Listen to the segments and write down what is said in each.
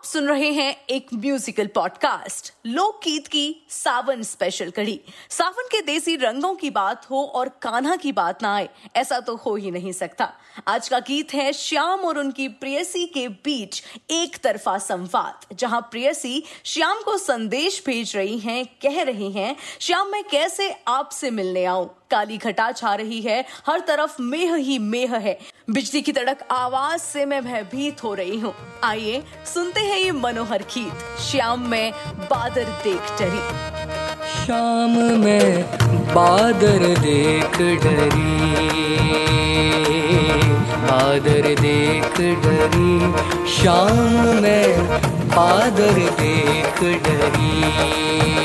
आप सुन रहे हैं एक म्यूजिकल पॉडकास्ट लोकगीत की सावन स्पेशल कड़ी। सावन के देसी रंगों की बात हो और कान्हा की बात ना आए, ऐसा तो हो ही नहीं सकता। आज का गीत है श्याम और उनकी प्रियसी के बीच एक तरफा संवाद, जहाँ प्रियसी श्याम को संदेश भेज रही हैं, कह रही हैं, श्याम, मैं कैसे आपसे मिलने आऊँ? काली घटा छा रही है। हर तरफ़ मेह ही मेह है। बिजली की तड़क आवाज़ से मैं भयभीत हो रही हूँ। आइए सुनते हैं ये मनोहर गीत। श्याम में बादर देख डरी। शाम में बादर देख डरी। बादर देख डरी। शाम में बादर देख डरी।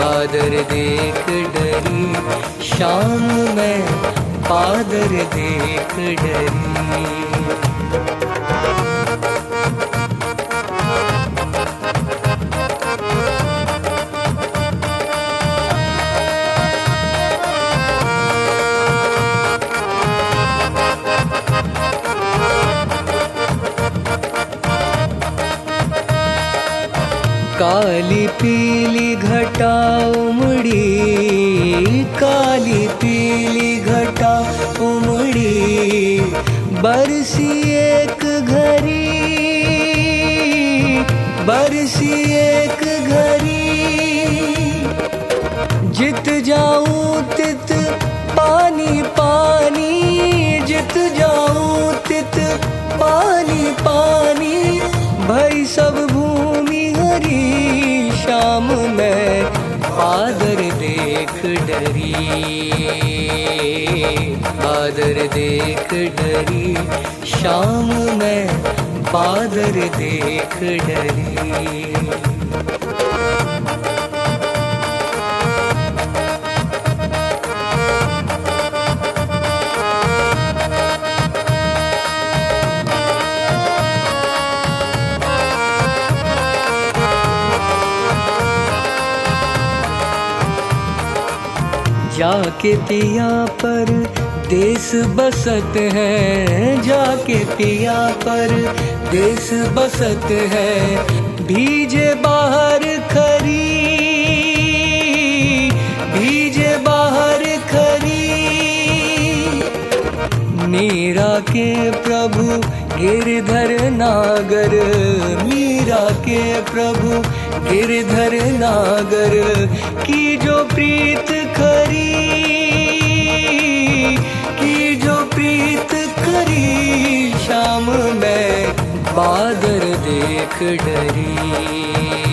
बादर देख डरी शाम में बादर देख डरी। काली पीली घटा उमड़ी, काली पीली घटा उमड़ी, बरसी एक घरी बरसी एक घरी जित जाऊँ तित पानी पानी, जित जाऊँ तित पानी पानी, भई सब बादर देख डरी बादर देख डरी शाम में बादर देख डरी। जाके पिया पर देश बसत है, जाके पिया पर देश बसत है, भीजे बाहर खरी, भीजे बाहर खरी। मीरा के प्रभु गिरधर नागर, मीरा के प्रभु। गिरधर नागर, की जो प्रीत करी, की जो प्रीत करी शाम में बादर देख डरी।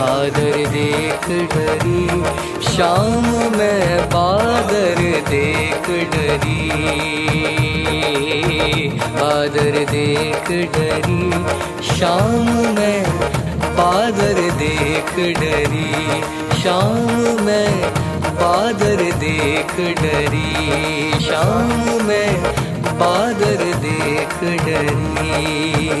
बादर देख डरी, शाम में बादर देख डरी। बादर देख डरी, शाम में बादर देख डरी। शाम में बादर देख डरी, शाम में बादर देख डरी।